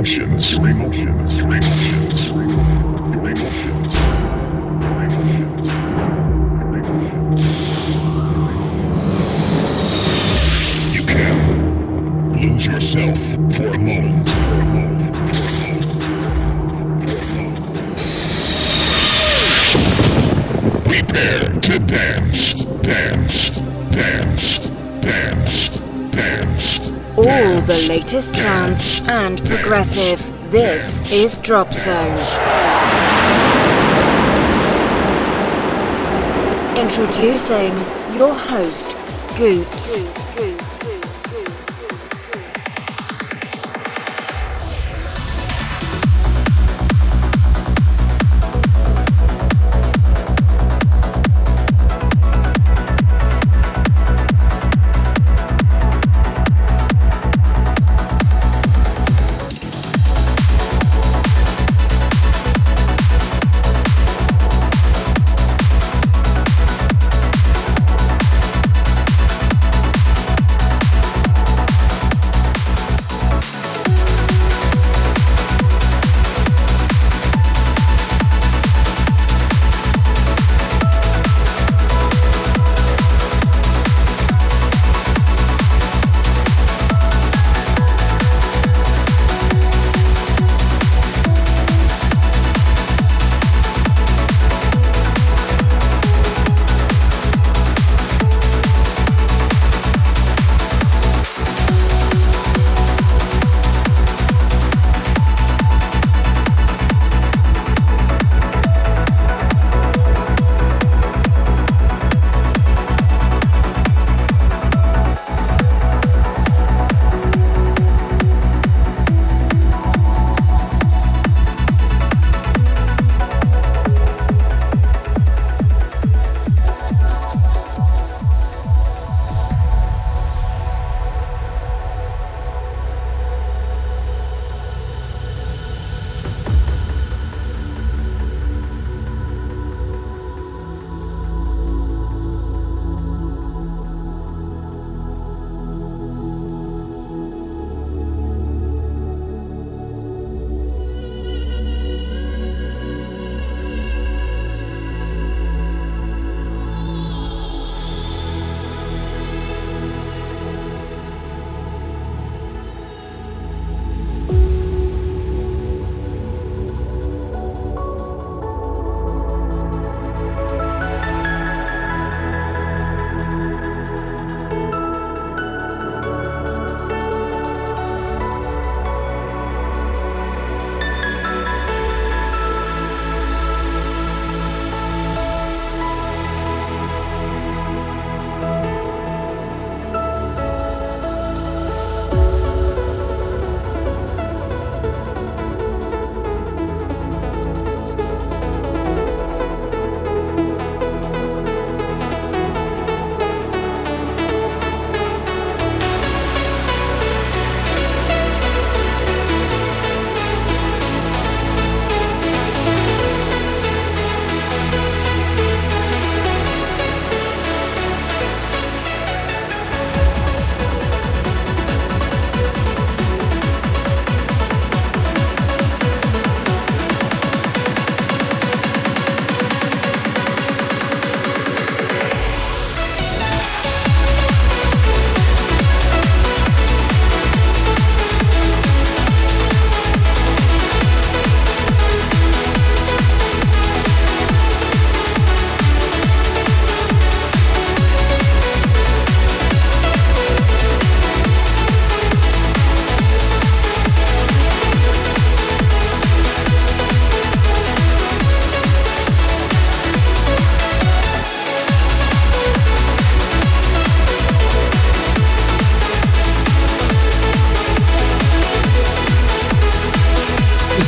emotions. Your emotions. Your emotions. Latest trance and progressive. This is Drop Zone. Introducing your host, Goots.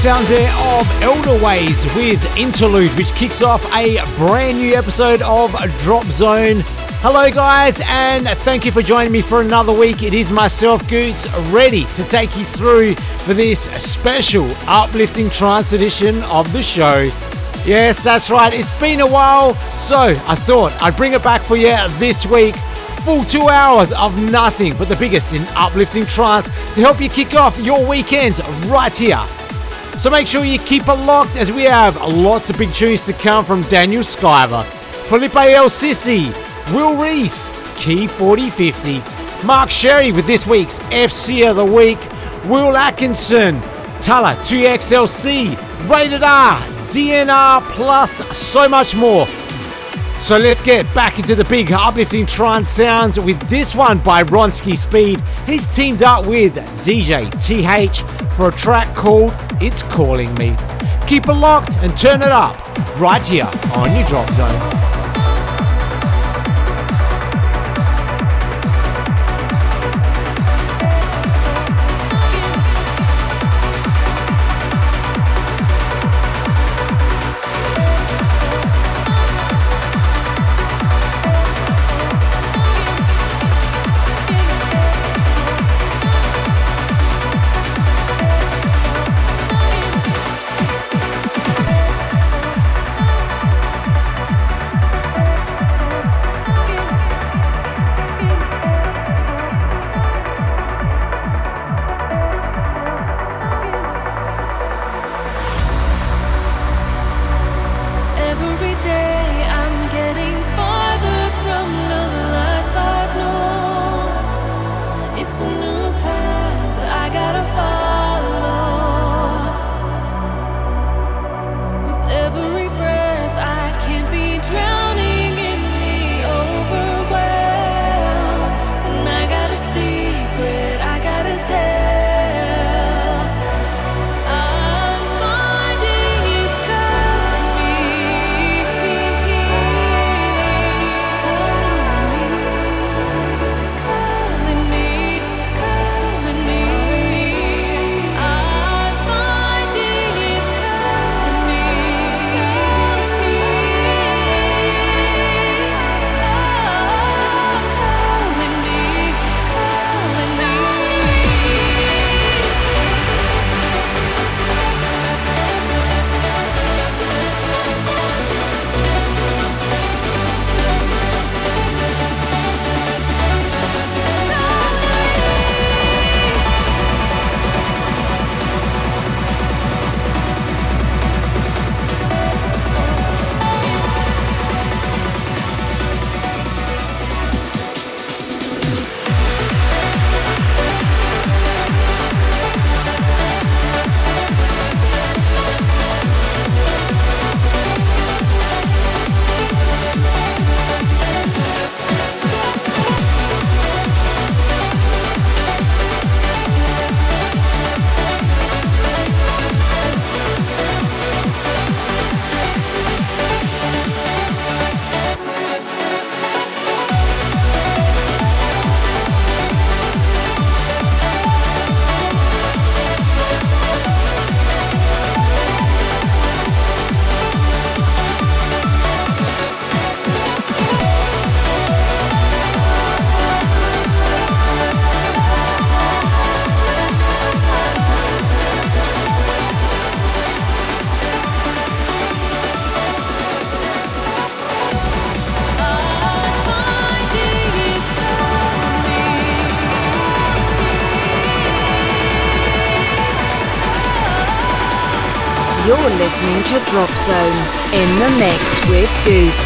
Sounds there of Elderways with Interlude, which kicks off a brand new episode of Drop Zone. Hello, guys, and thank you for joining me for another week. It is myself, Goots, ready to take you through for this special uplifting trance edition of the show. Yes, that's right, it's been a while, so I thought I'd bring it back for you this week full two hours of nothing but the biggest in uplifting trance to help you kick off your weekend right here. So make sure you keep it locked as we have lots of big tunes to come from Daniel Skyver, Felipe El Sisi, Will Reese, Key 4050, Mark Sherry with this week's FC of the Week, Will Atkinson, Talla 2XLC, Rated R, DNR, plus so much more. So let's get back into the big uplifting trance sounds with this one by Ronski Speed. He's teamed up with DJ TH for a track called Calling Me. Keep it locked and turn it up right here on your drop zone. Listening to Drop Zone in the mix with Goots.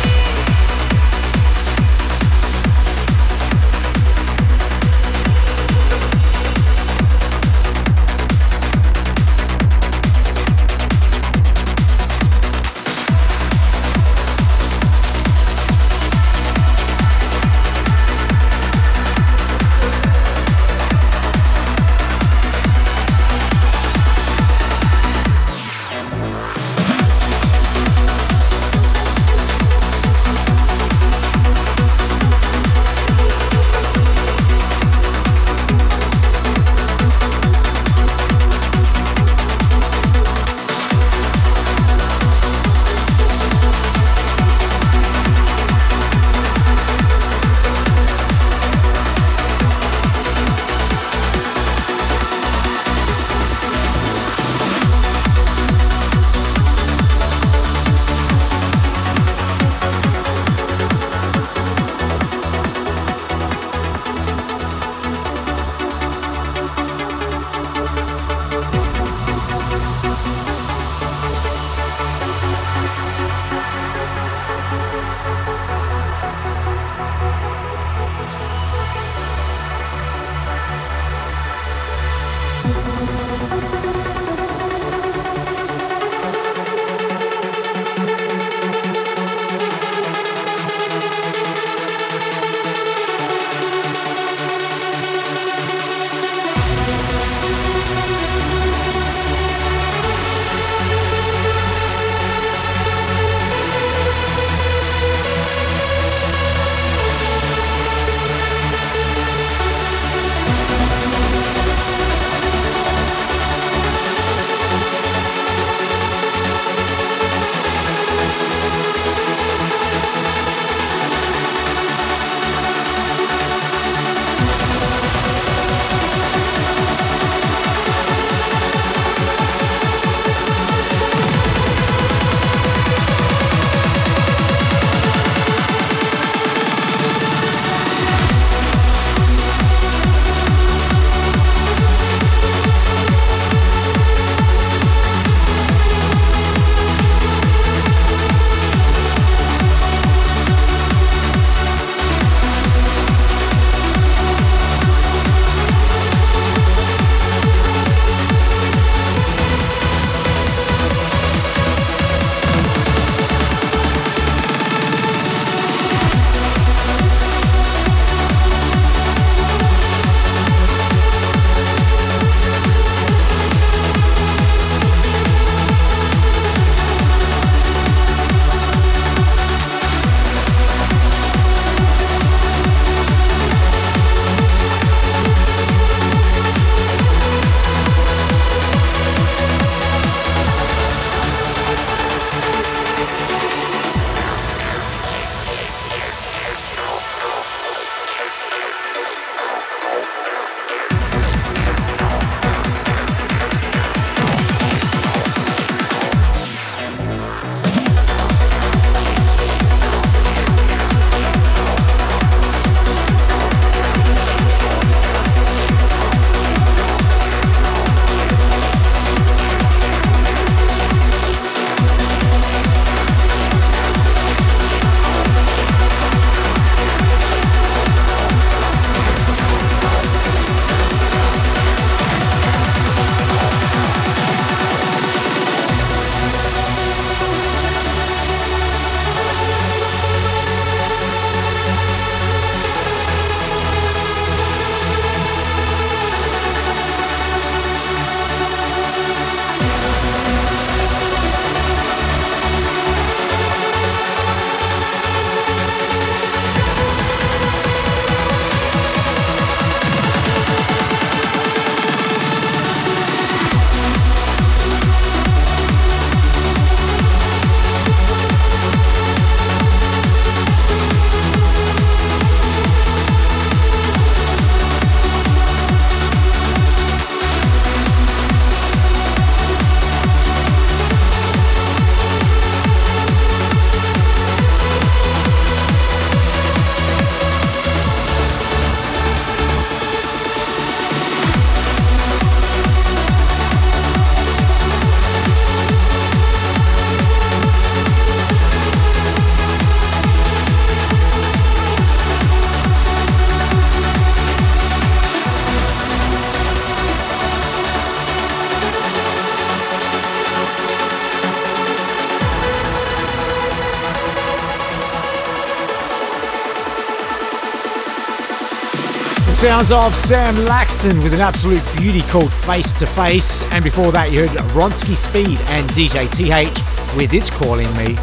Sounds of Sam Laxton with an absolute beauty called Face to Face. And before that, you heard Ronski Speed and DJ TH with It's Calling Me.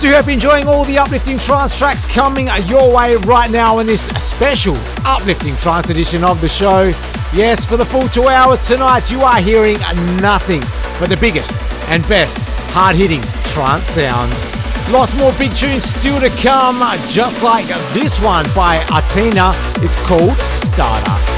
Do you hope you're enjoying all the uplifting trance tracks coming your way right now in this special uplifting trance edition of the show. Yes, for the full two hours tonight, you are hearing nothing but the biggest and best hard hitting trance sounds. Lots more big tunes still to come, just like this one by Athena. It's called Stardust.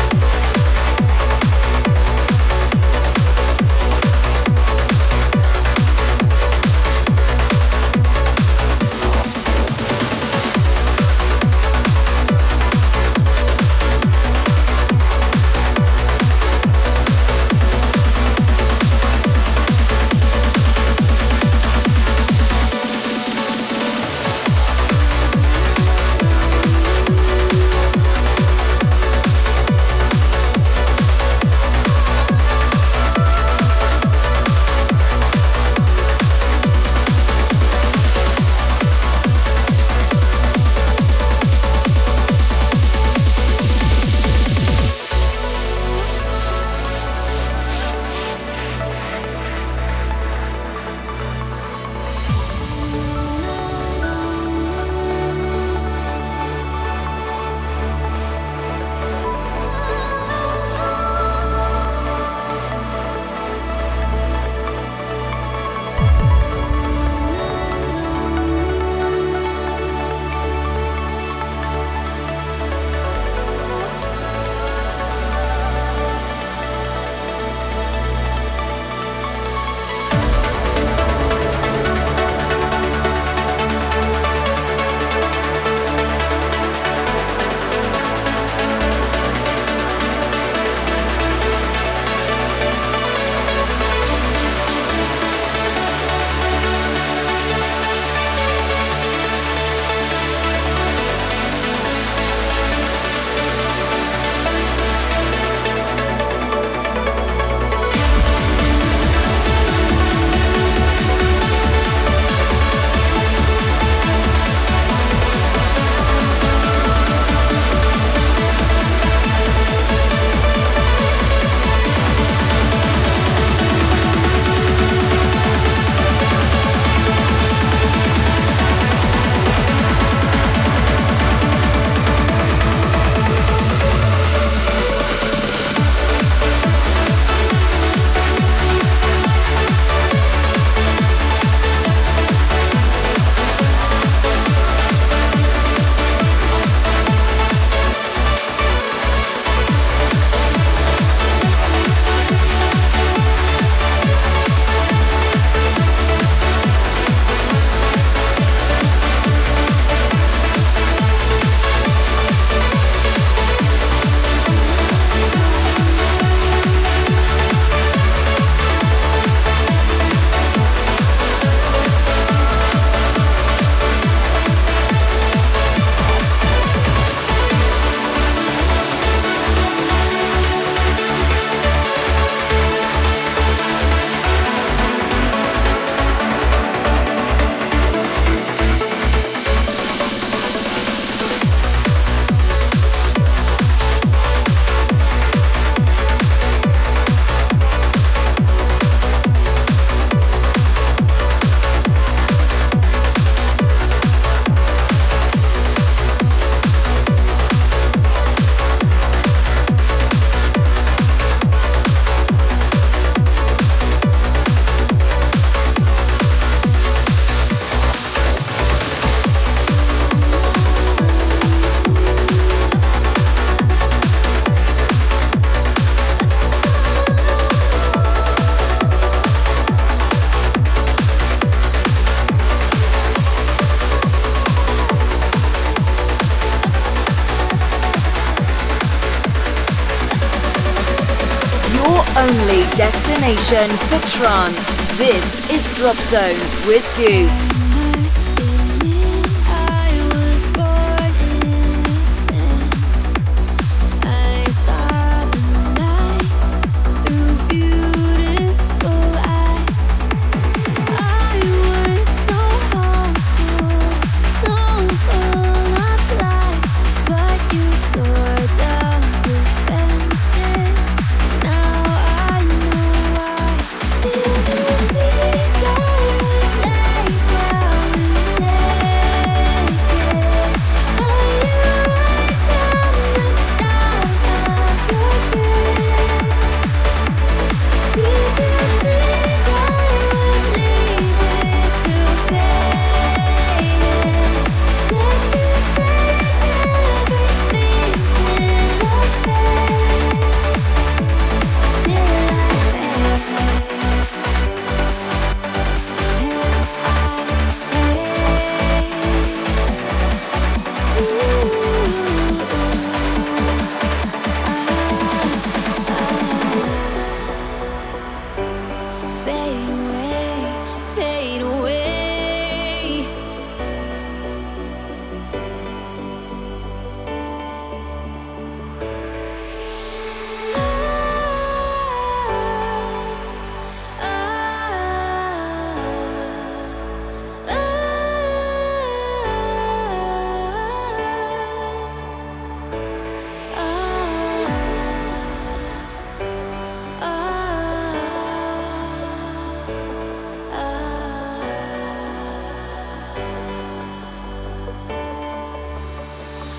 For trance. This is Drop Zone with Goots.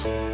Bye.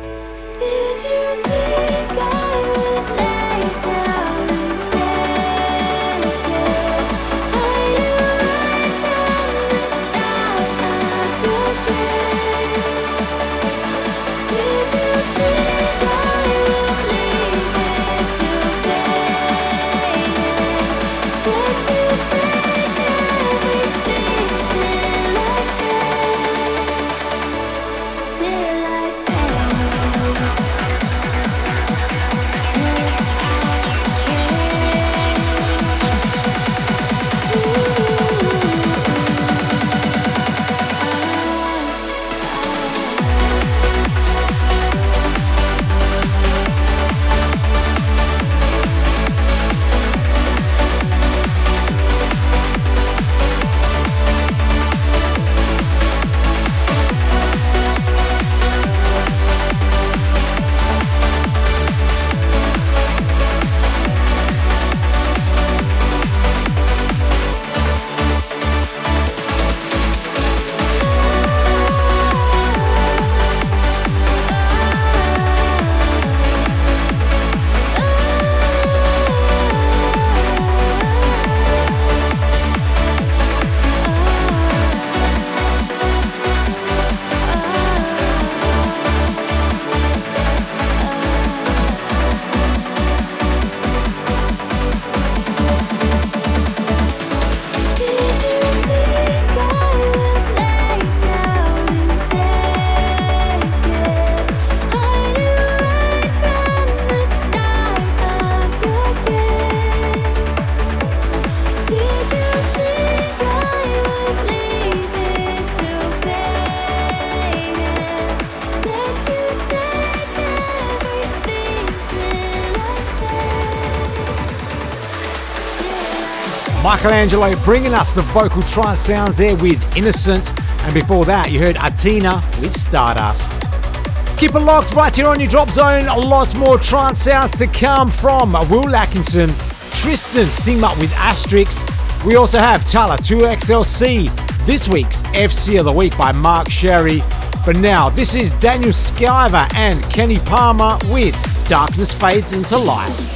Michelangelo bringing us the vocal trance sounds there with Innocent. And before that, you heard Atina with Stardust. Keep it locked right here on your drop zone. Lots more trance sounds to come from Will Atkinson, Tristan up with Asterix. We also have Talla 2XLC, this week's FC of the Week by Mark Sherry. But now, this is Daniel Skyver and Kenny Palmer with Darkness Fades into Light.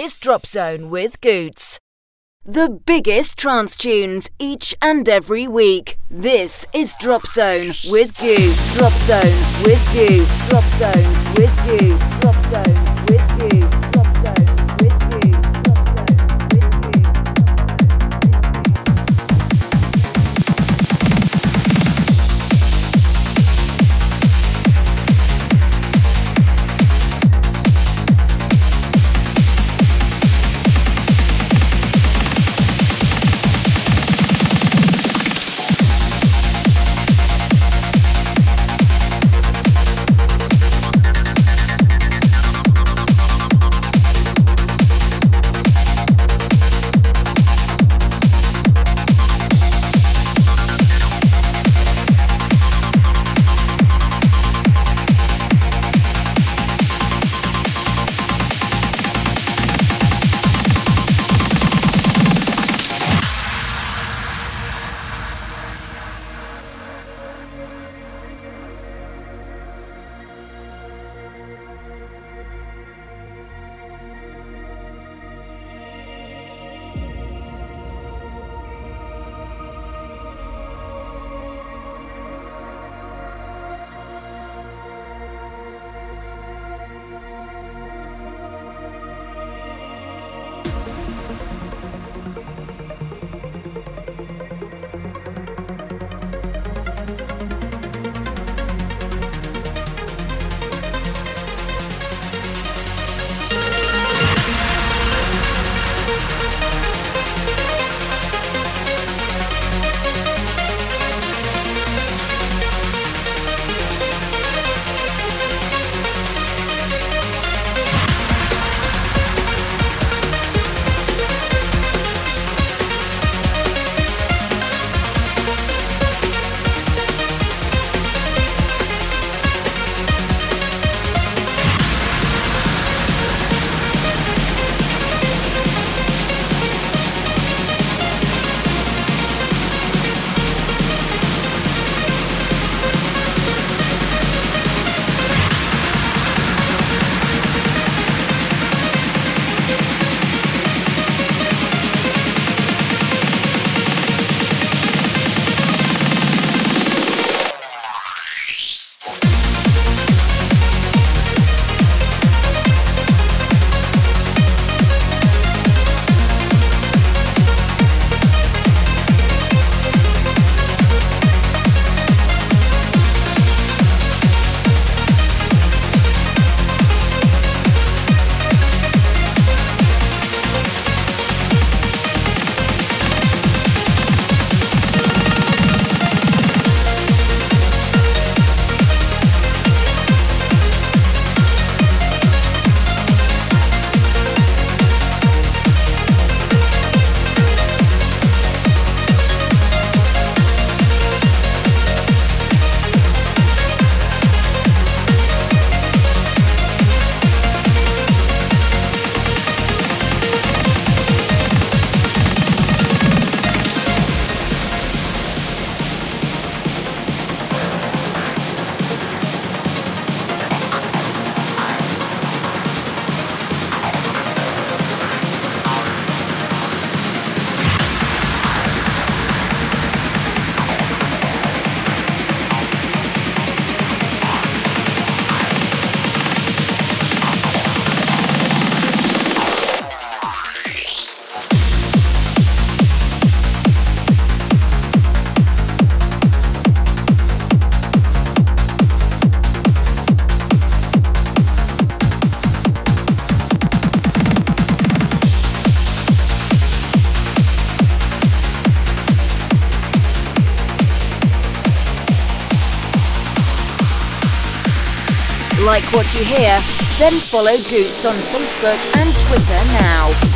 Is Drop Zone with Goots. The biggest trance tunes each and every week. This is Drop Zone with Goots. Drop Zone with Goots. Drop Zone with Goots. What you hear, then follow Goots on Facebook and Twitter now.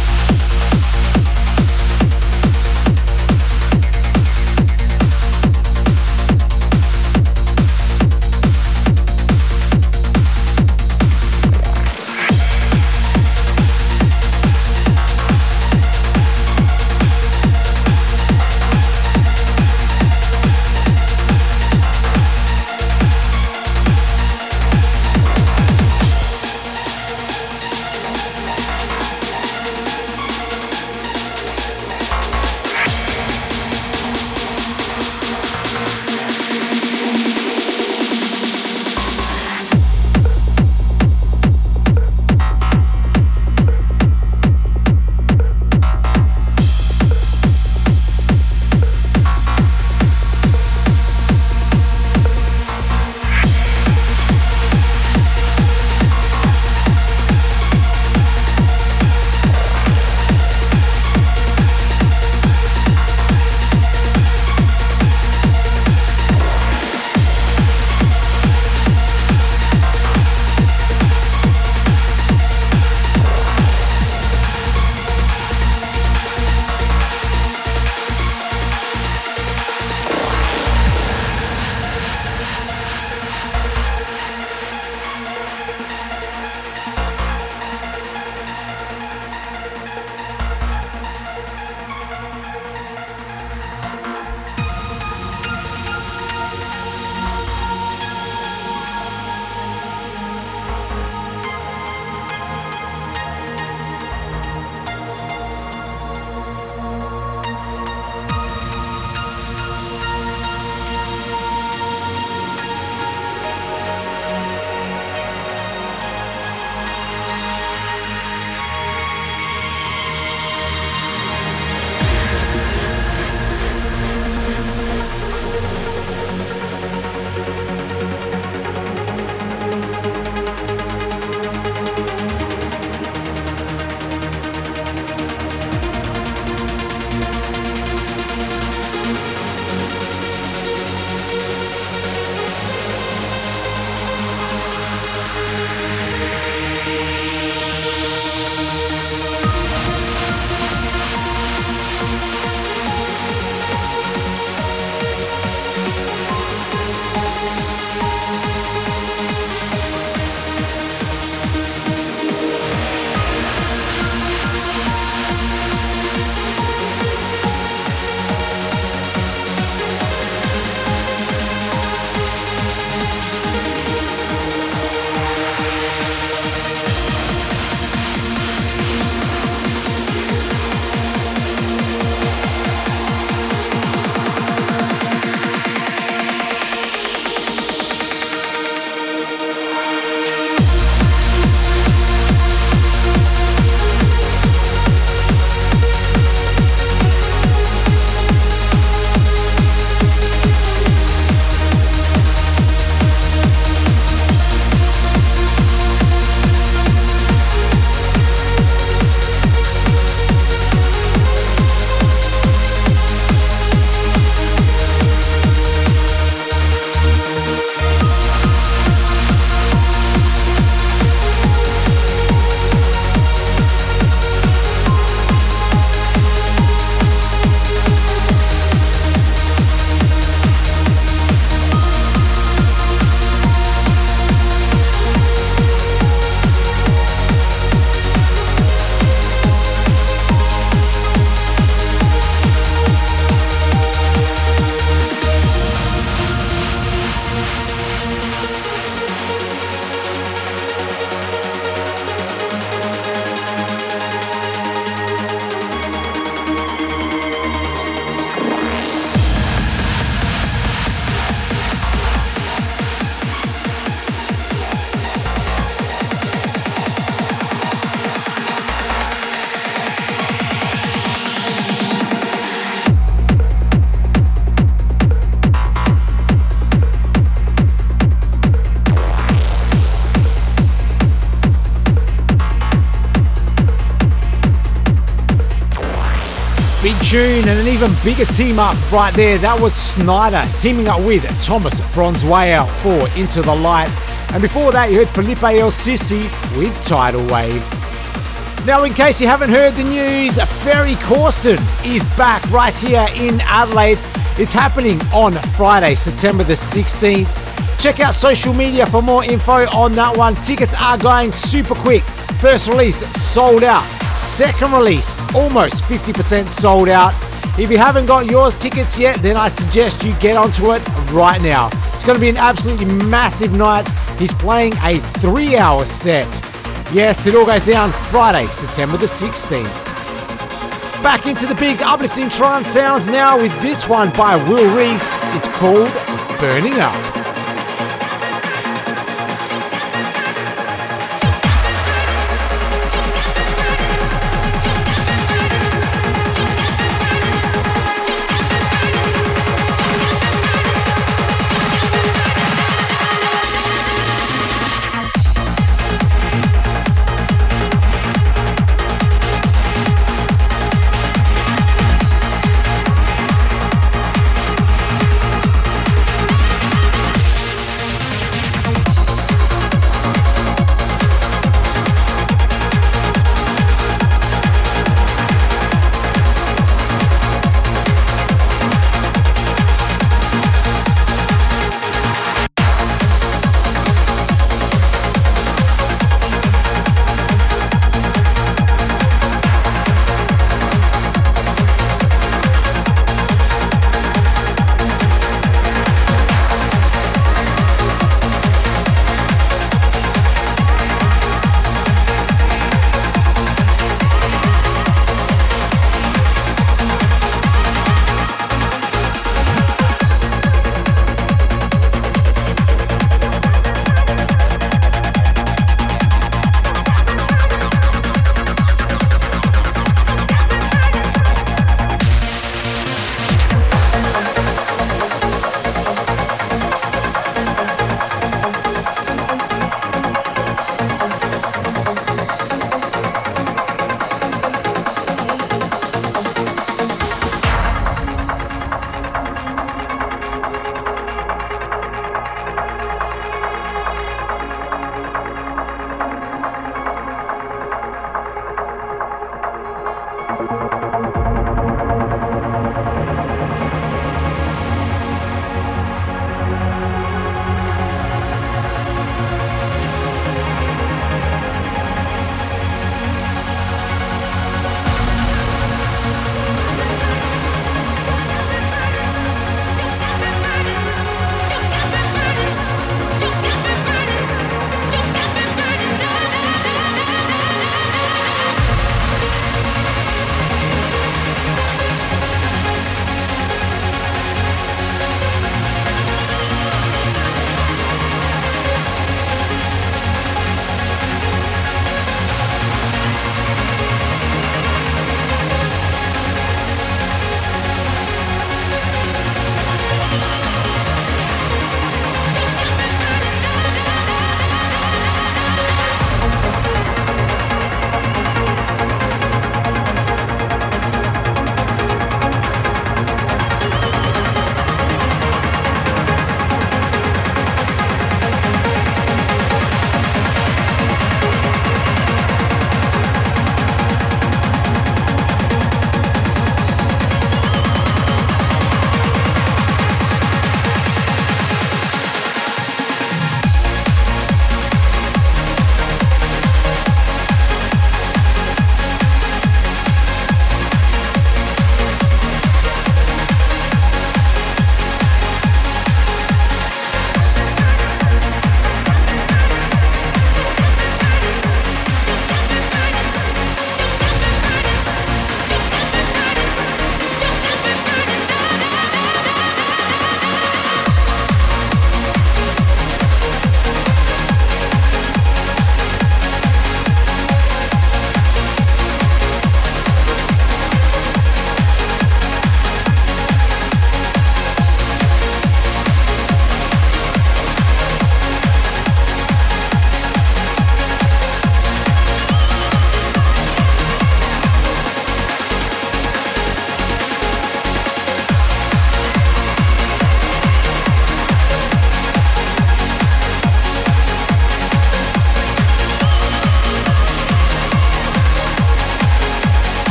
And an even bigger team up right there. That was Sneijder teaming up with Thomas Bronzwaer for Into the Light. And before that, you heard Philippe El Sisi with Tidal Wave. Now, in case you haven't heard the news, Ferry Corsten is back right here in Adelaide. It's happening on Friday, September the 16th. Check out social media for more info on that one. Tickets are going super quick. First release sold out. Second release almost 50% sold out. If you haven't got yours tickets yet, then I suggest you get onto it right now. It's going to be an absolutely massive night. He's playing a three hour set. Yes, it all goes down Friday, September the 16th. Back into the big uplifting trance sounds now with this one by Will Reese. It's called Burning Up.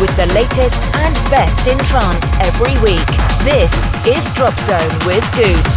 With the latest and best in trance every week. This is Drop Zone with Goots.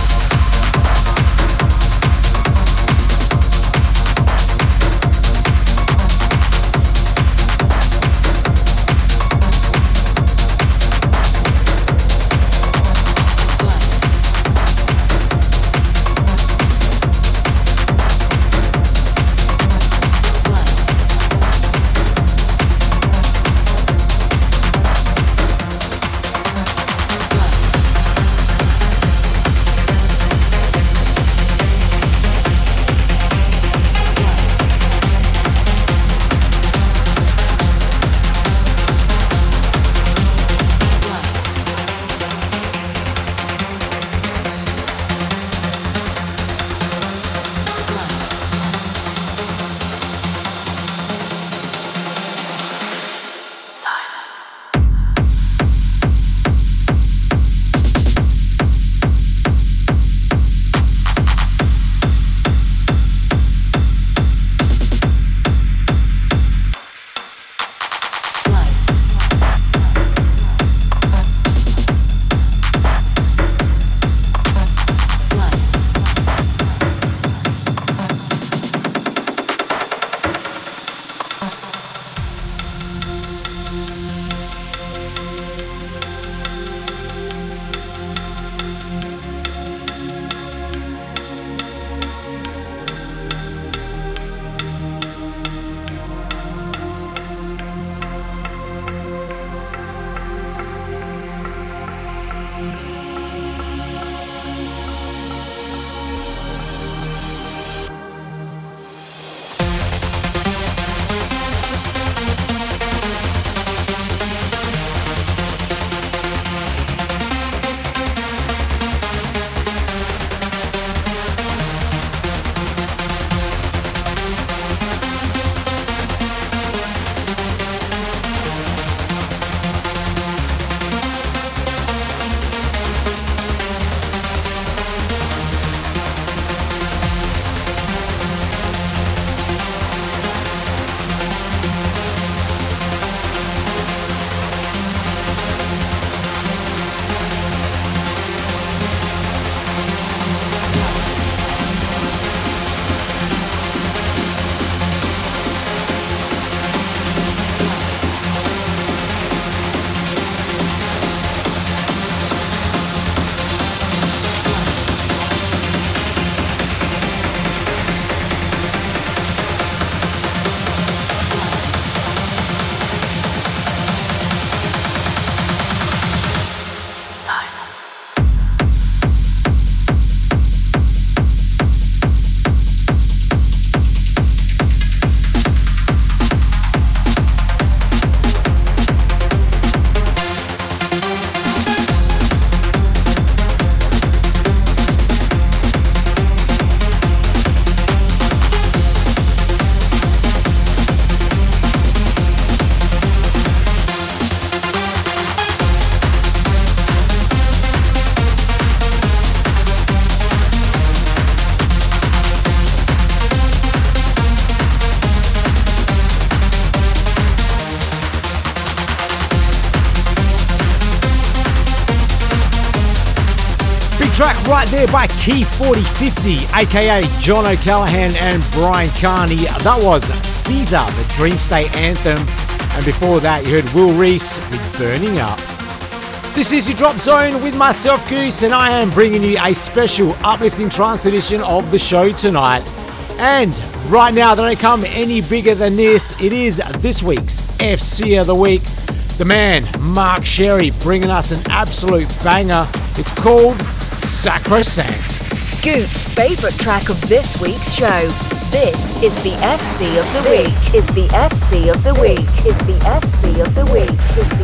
Right there by Key 4050, aka John O'Callaghan and Bryan Kearney. That was Caesar, the Dream State anthem. And before that, you heard Will Reese with Burning Up. This is your Drop Zone with myself, Goots, and I am bringing you a special uplifting trance edition of the show tonight. And right now, they don't come any bigger than this. It is this week's FC of the Week. The man, Mark Sherry, bringing us an absolute banger. It's called Sacrosanct. Goot's favourite track of this week's show. This is the FC of the week. Is the FC of the week. Is the FC of the week.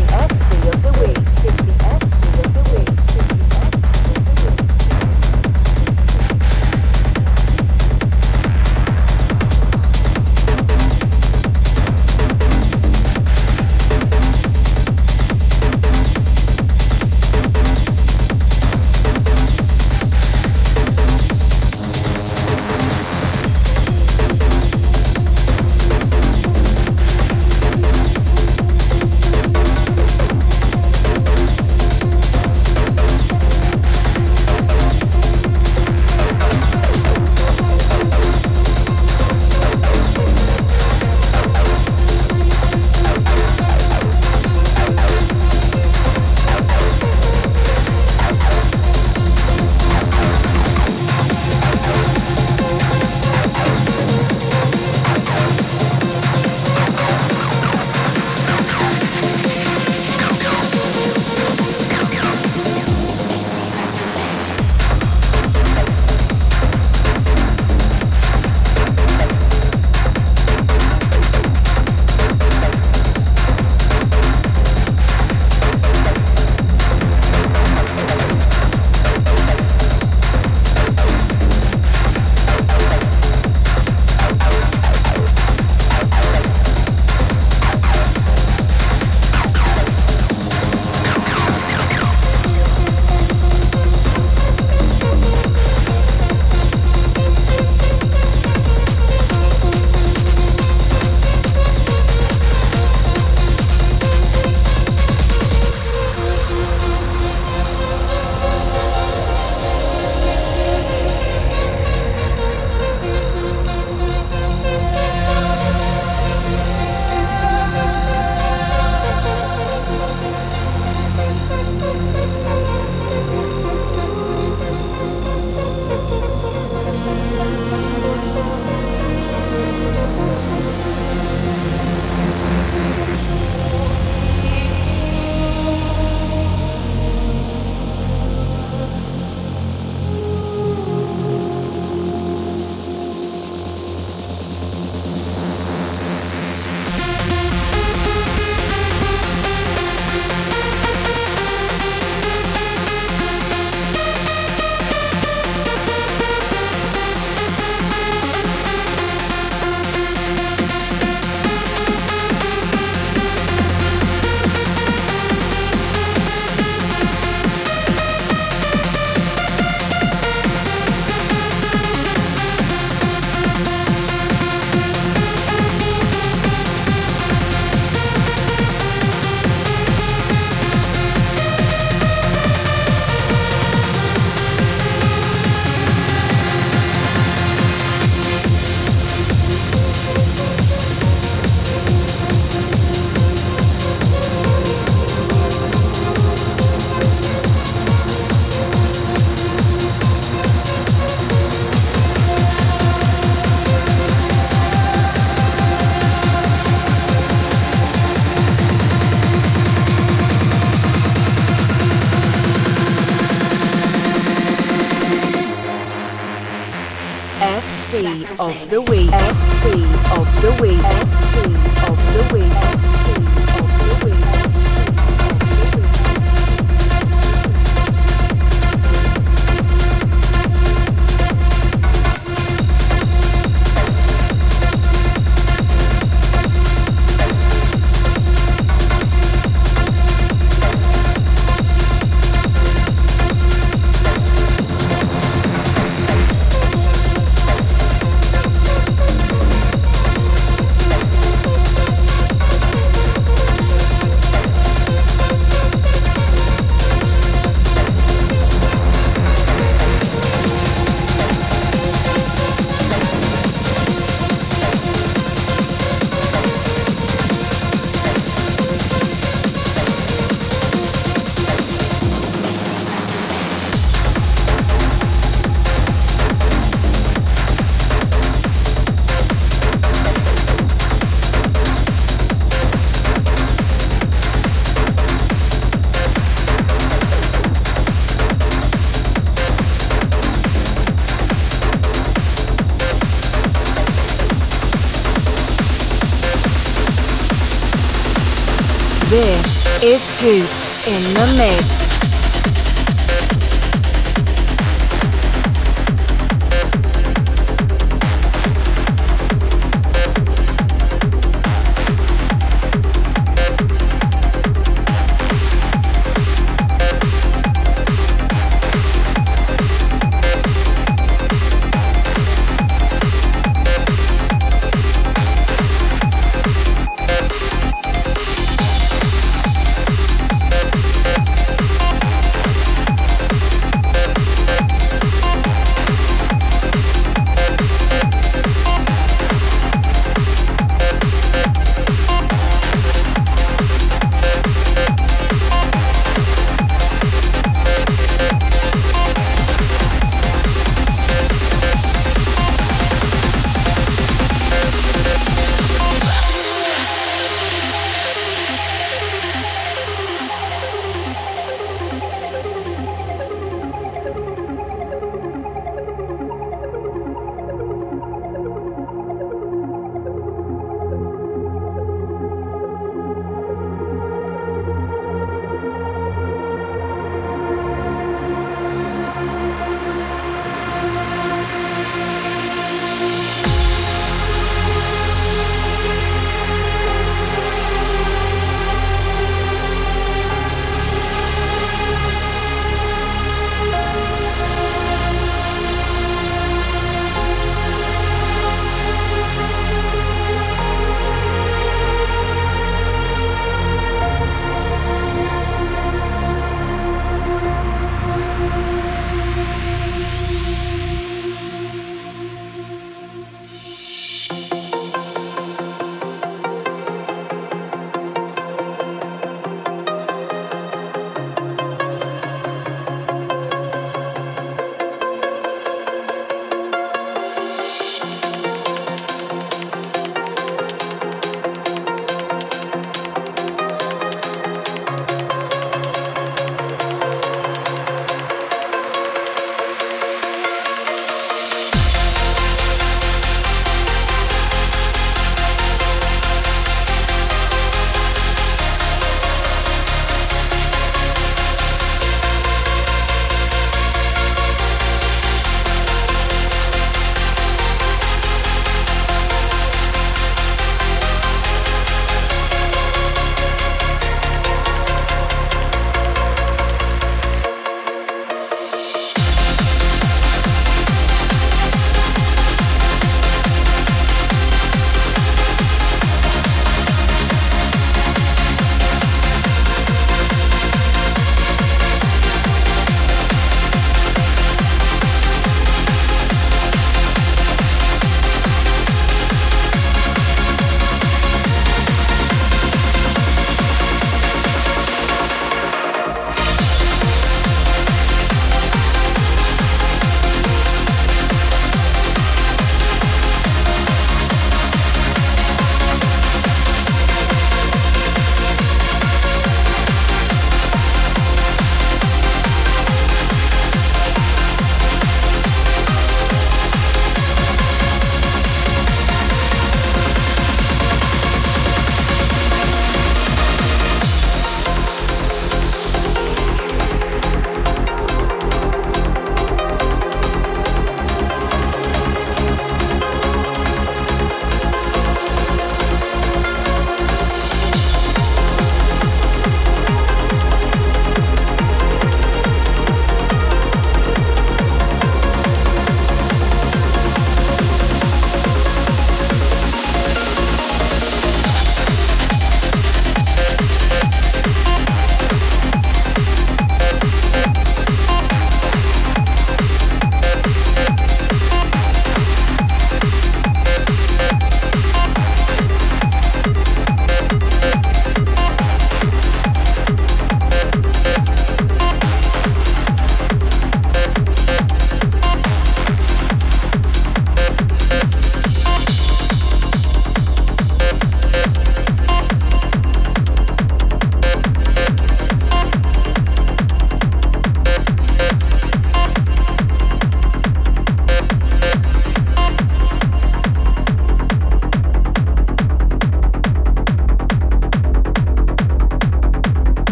Is Goots in the Mix.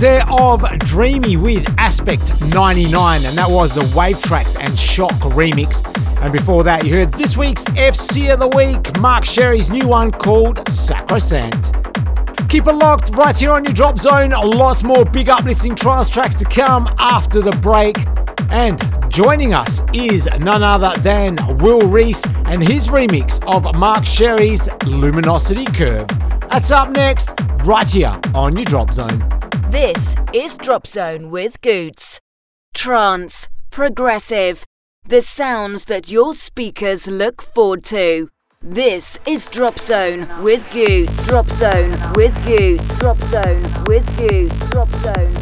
There of Dreamy with Aspect 99, and that was the Wave Tracks and Shock remix. And before that, you heard this week's FC of the Week, Mark Sherry's new one called Sacrosanct. Keep it locked right here on your drop zone. Lots more big uplifting trance tracks to come after the break. And joining us is none other than Will Reese and his remix of Mark Sherry's Luminosity Curve. That's up next, right here on your drop zone. This is Drop Zone with Goots. Trance, progressive, the sounds that your speakers look forward to. This is Drop Zone with Goots. Drop Zone with Goots. Drop Zone with Goots. Drop Zone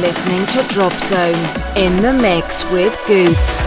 listening to Drop Zone in the mix with Goots.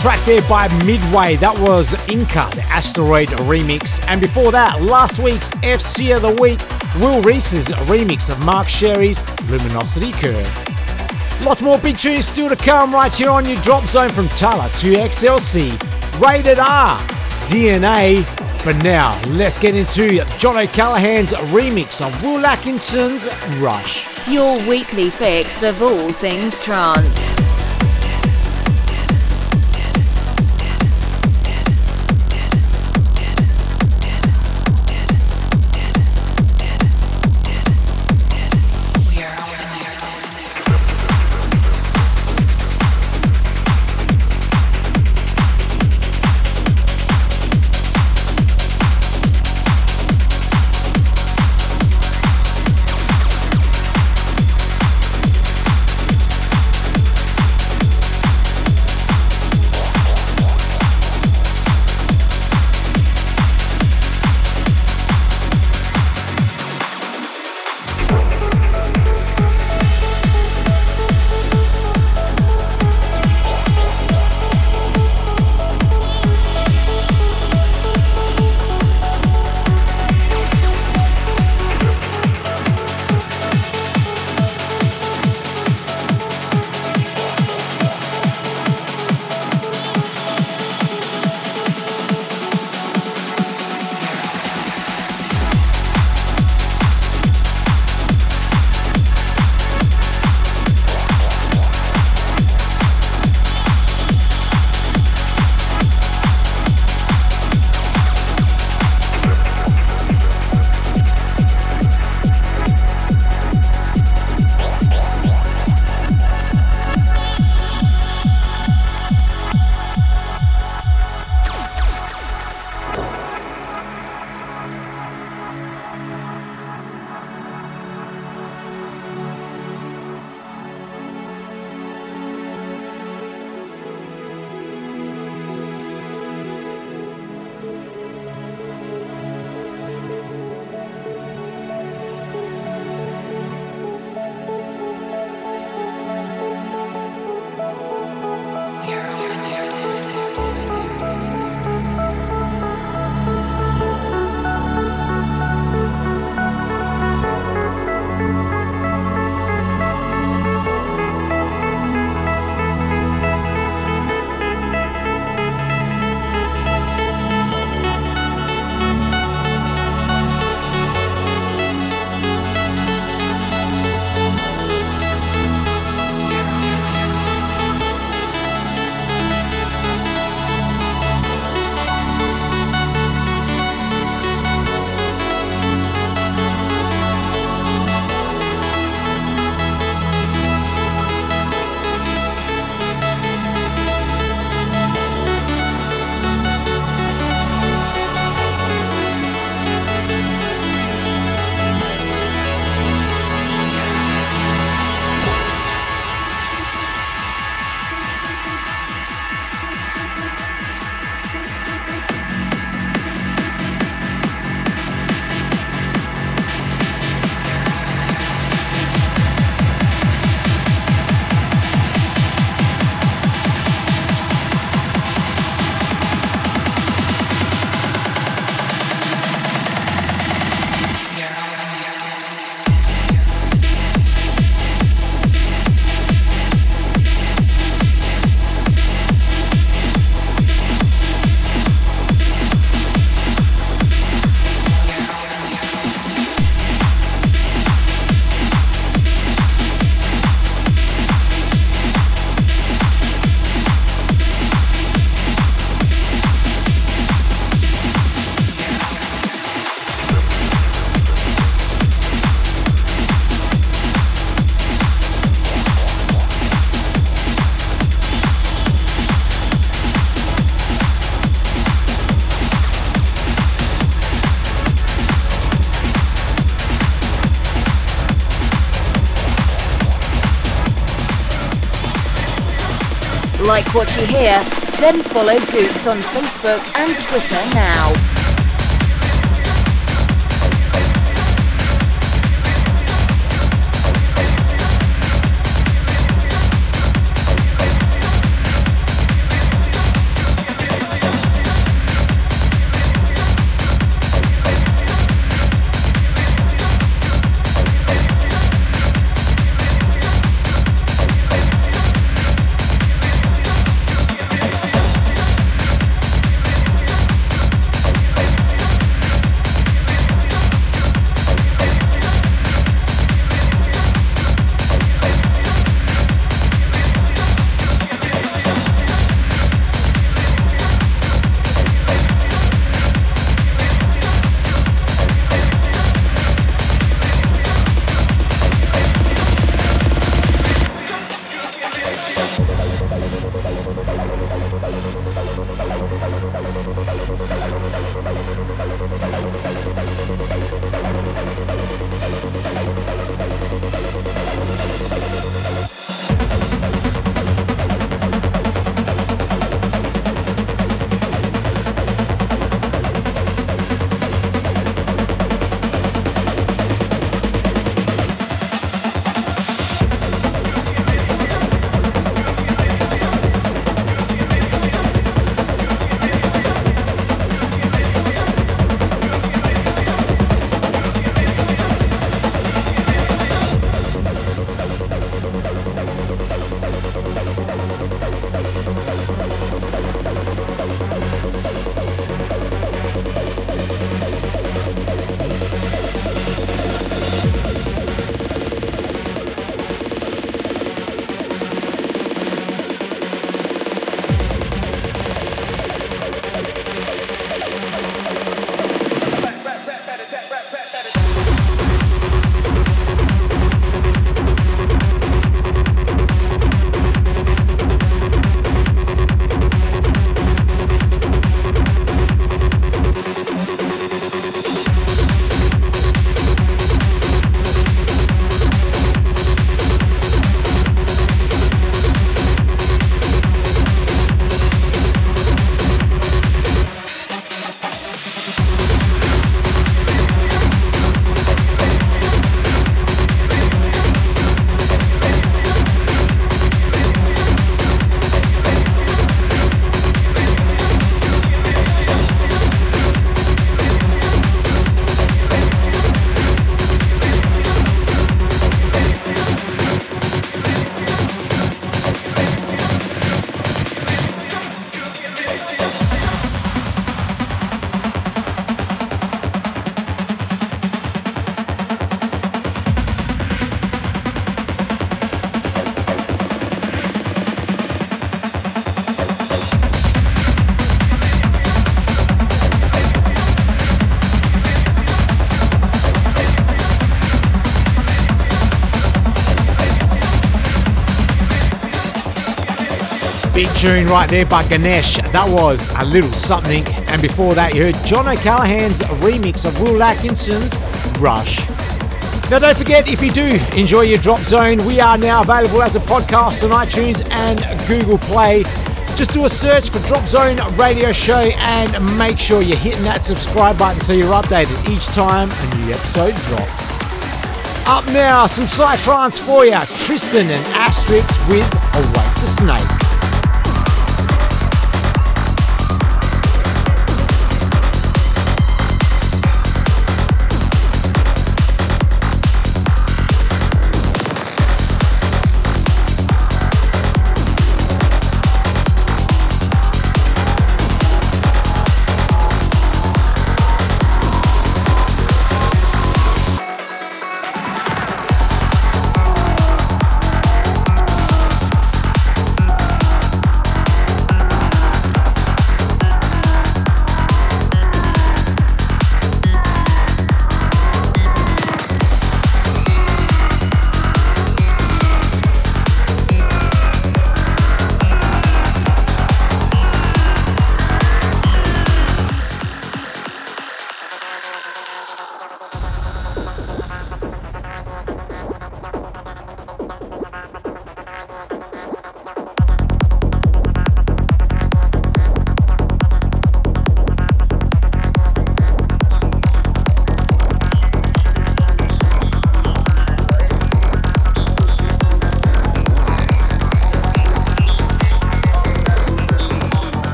Track there by Midway. That was Inca, the Asteroid remix. And before that, last week's FC of the Week, Will Reese's remix of Mark Sherry's Luminosity Curve. Lots more big tunes still to come right here on your drop zone from Talla 2XLC. Rated R, DNA. But now, let's get into John O'Callaghan's remix of Will Atkinson's Rush. Your weekly fix of all things trance. Like what you hear? Then follow Goots on Facebook and Twitter now. Tune right there by Ganesh. That was a little something. And before that, you heard John O'Callaghan's remix of Will Atkinson's Rush. Now, don't forget, if you do enjoy your Drop Zone, we are now available as a podcast on iTunes and Google Play. Just do a search for Drop Zone Radio Show and make sure you're hitting that subscribe button so you're updated each time a new episode drops. Up now, some Psytrance for you. Tristan and Astrix with Awake the Snake.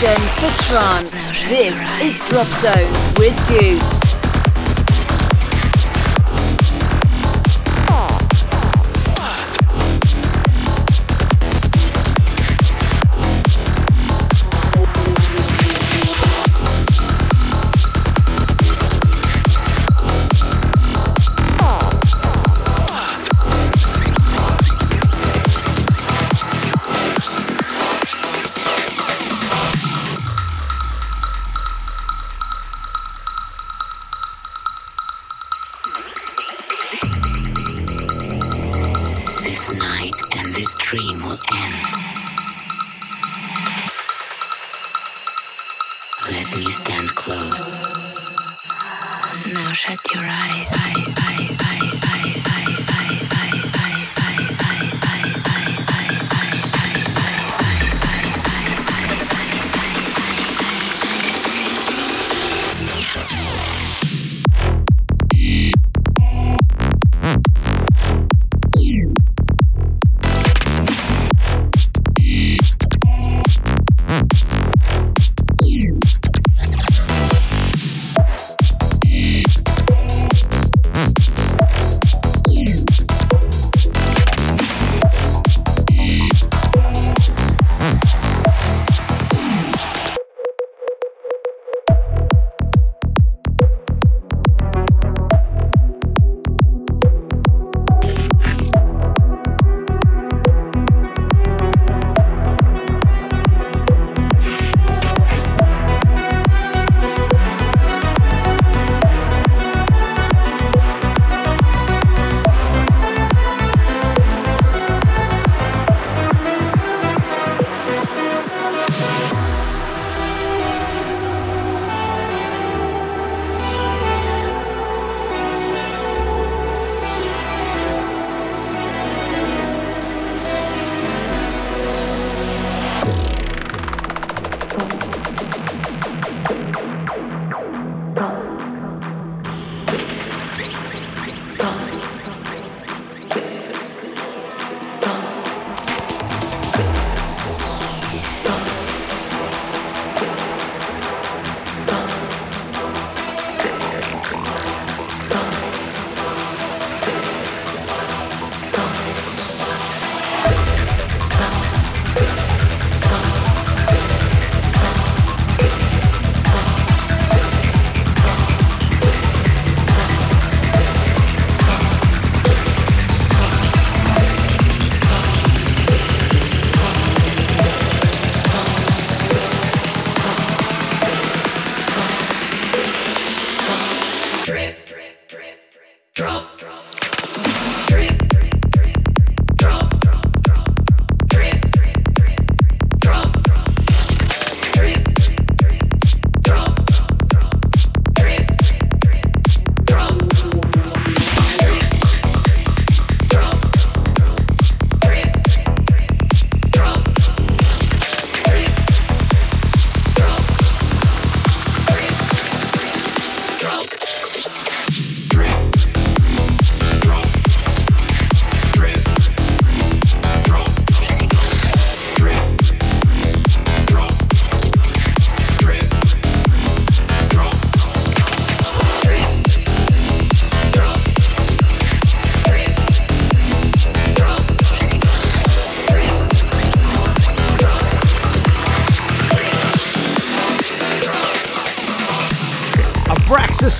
For trance. This is Drop Zone with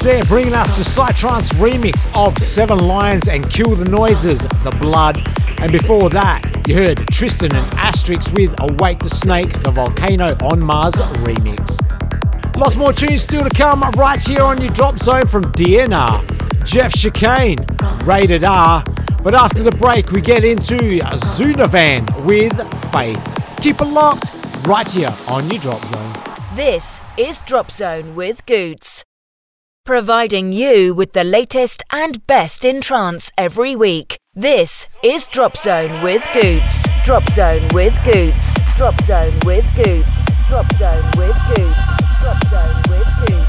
There, bringing us the Psytrance remix of Seven Lions and Kill the Noises, The Blood. And before that, you heard Tristan and Astrix with Awake the Snake, the Volcano on Mars remix. Lots more tunes still to come right here on your drop zone from DNR, Jeff Chicane, Rated R. But after the break, we get into Zunavan with Faith. Keep it locked right here on your drop zone. This is Drop Zone with Goots providing you with the latest and best in trance every week. This is Drop Zone with Goots. Drop Zone with Goots. Drop Zone with Goots. Drop Zone with Goots. Drop Zone with Goots.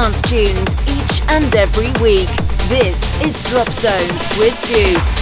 Trance tunes each and every week. This is Drop Zone with Goots.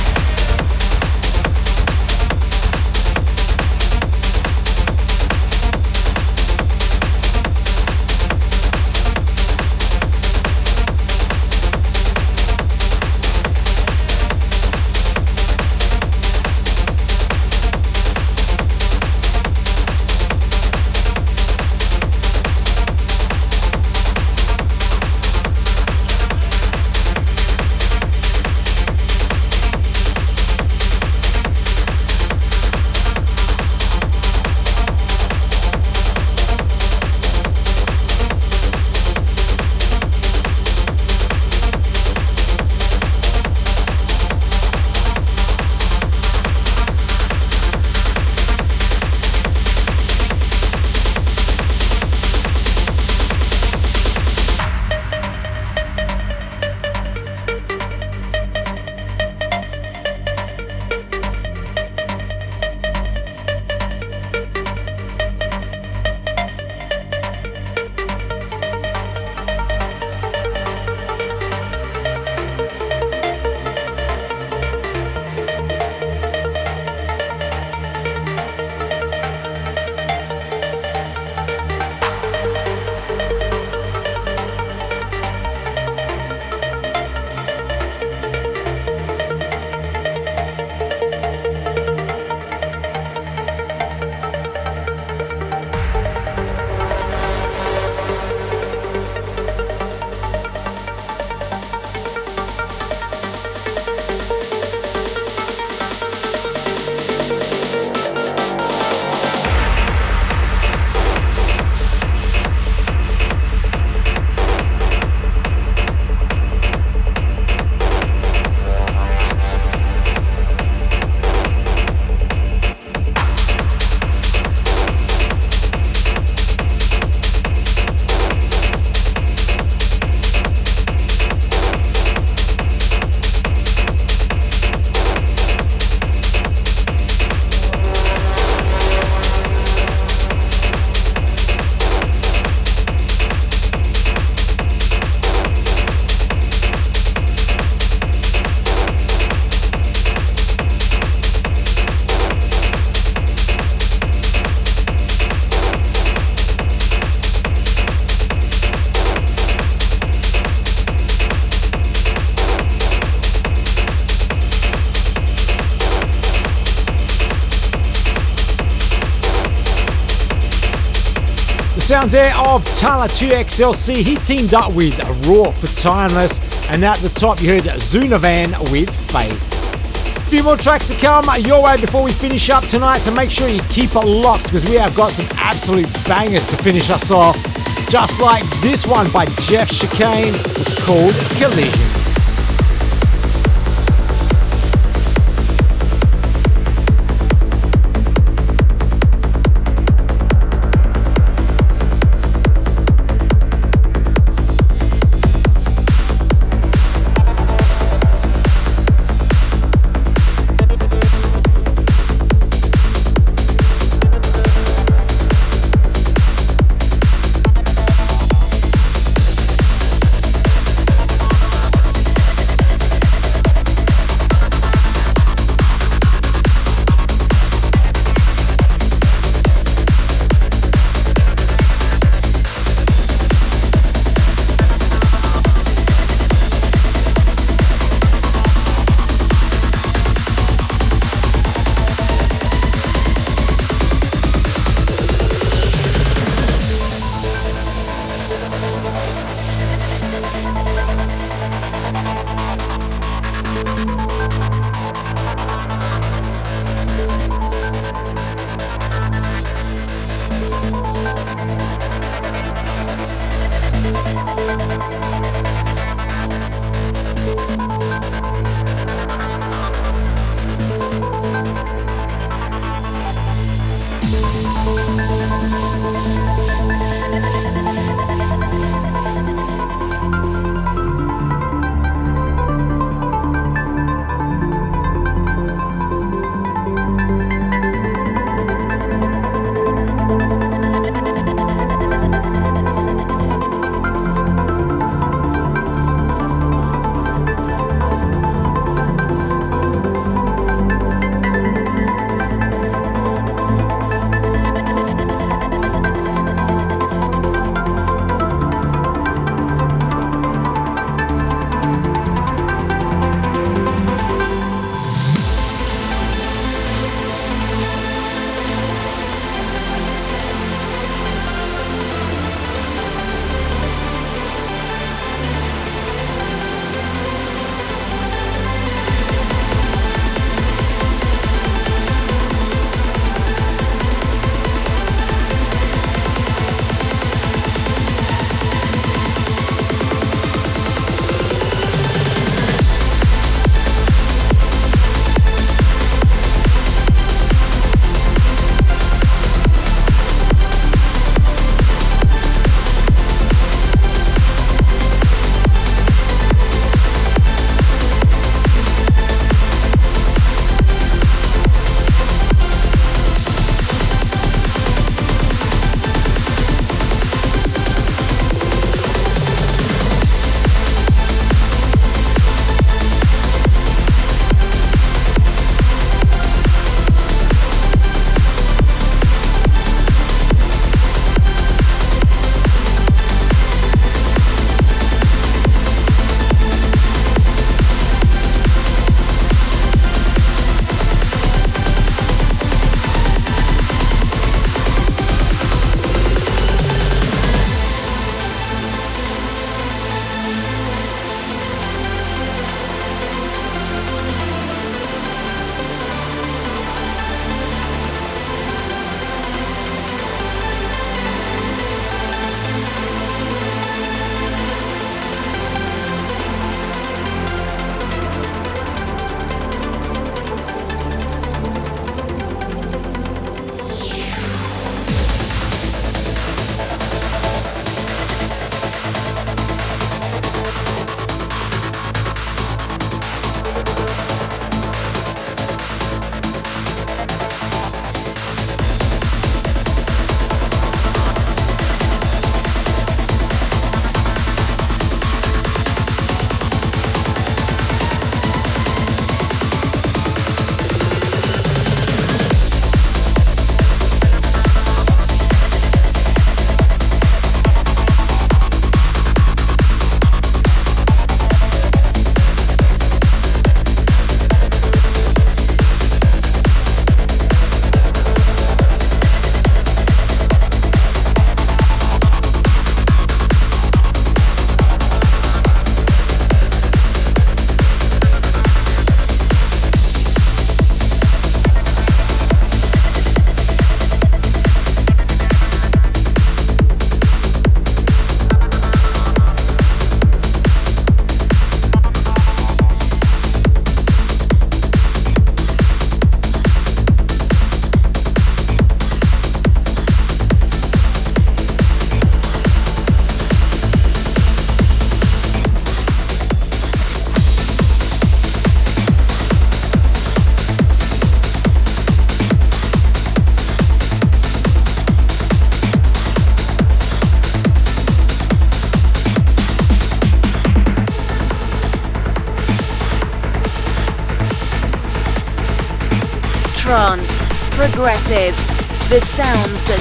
Sounds there of Talla 2XLC. He teamed up with Raw for Timeless. And at the top, you heard Zunavan with Faith. A few more tracks to come your way before we finish up tonight, so make sure you keep it locked because we have got some absolute bangers to finish us off. Just like this one by Jeff Chicane. It's called Collision.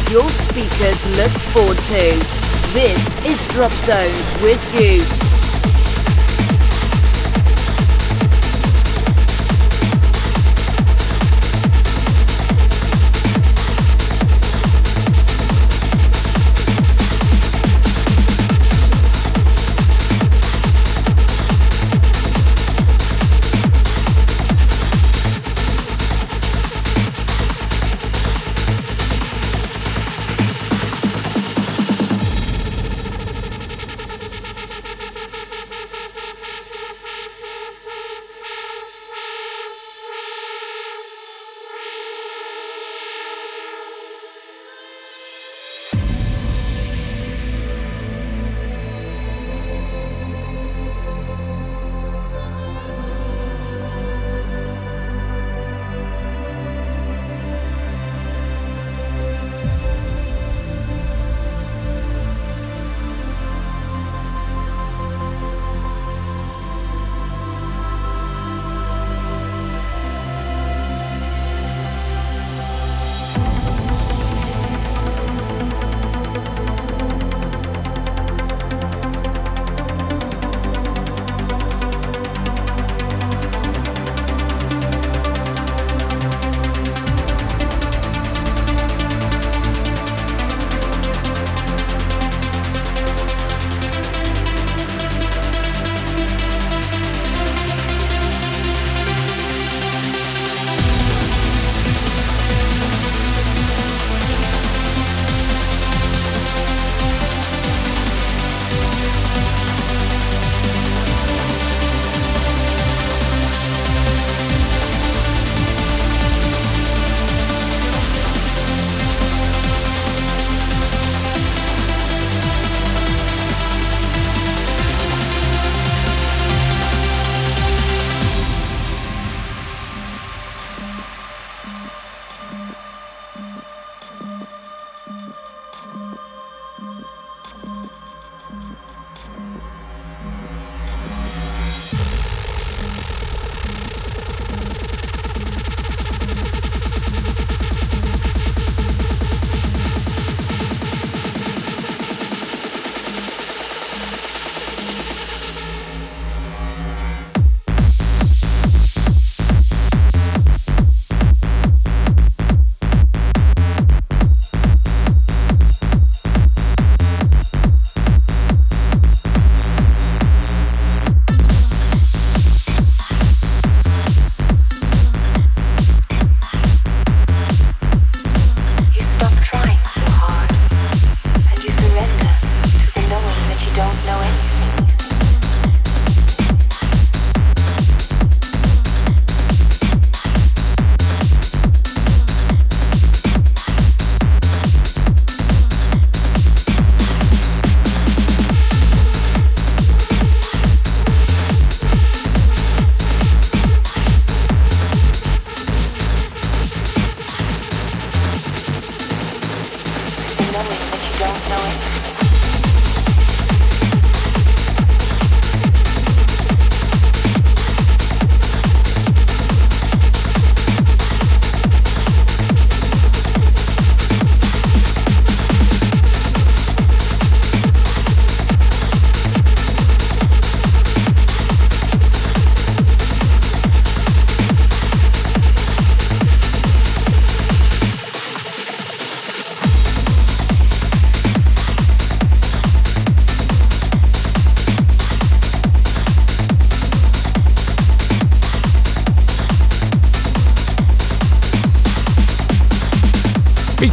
Your speakers look forward to. This is Drop Zone with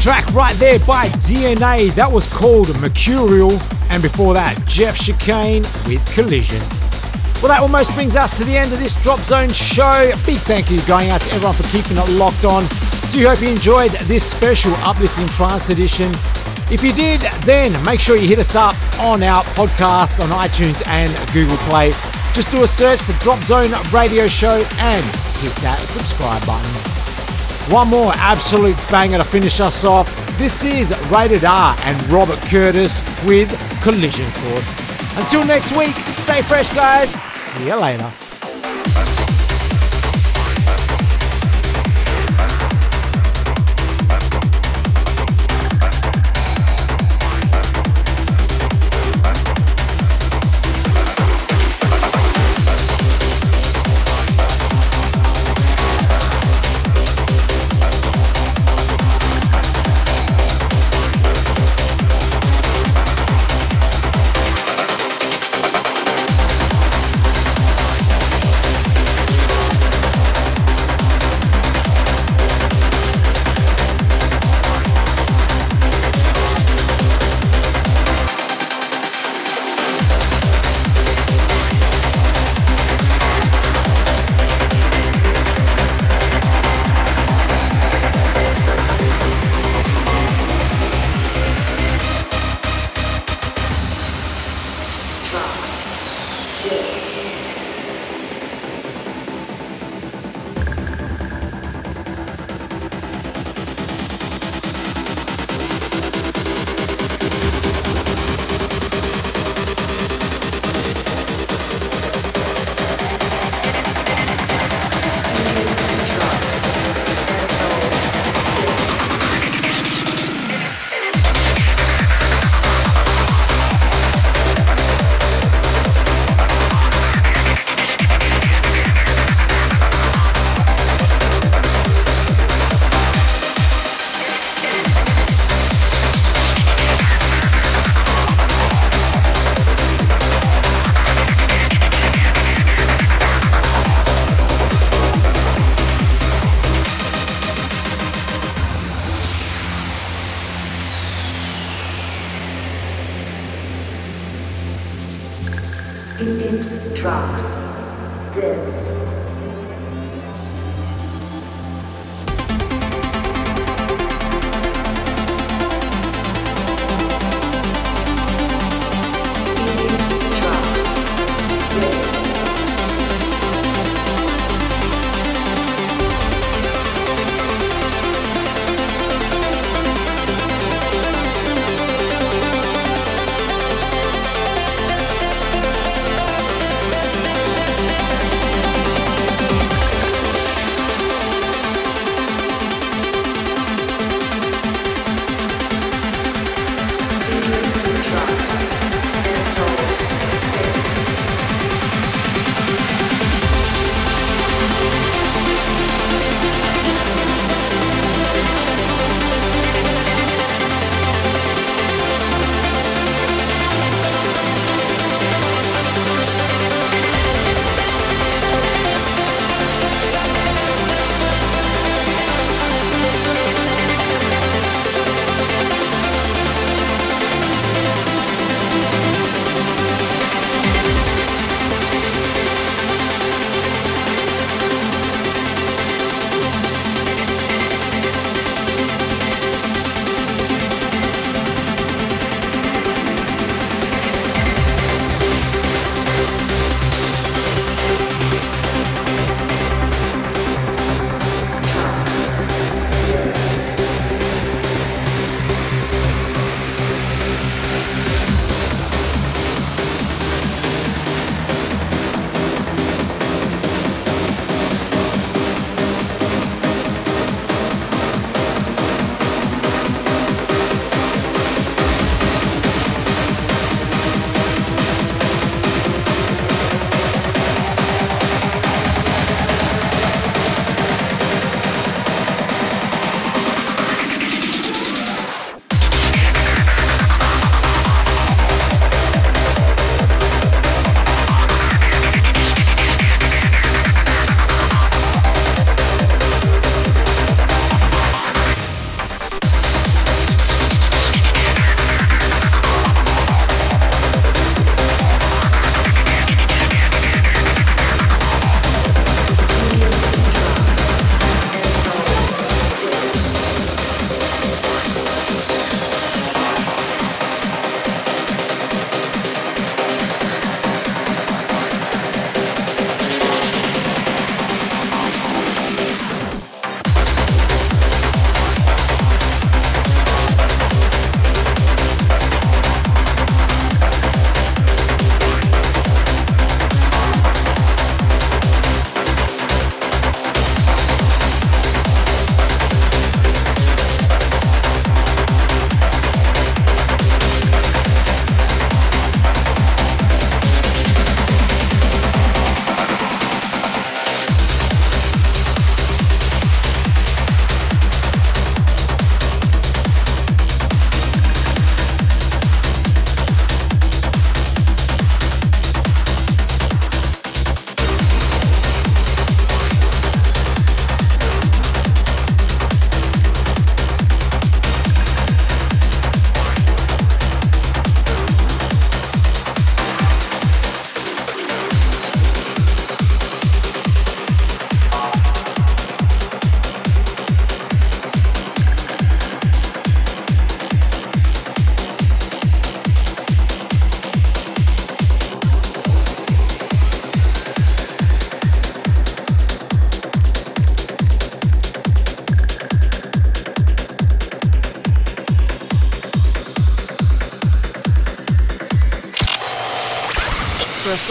Goots. right there by DNA. That was called Mercurial, and before that, Jeff Chicane with Collision. Well, that almost brings us to the end of this Drop Zone show. Big thank you going out to everyone for keeping it locked on. Do hope you enjoyed this special Uplifting Trance edition. If you did, then make sure you hit us up on our podcast on iTunes and Google Play. Just do a search for Drop Zone Radio Show and hit that subscribe button. One more absolute banger to finish us off. This is Rated R and Robert Curtis with Collision Course. Until next week, stay fresh, guys. See you later.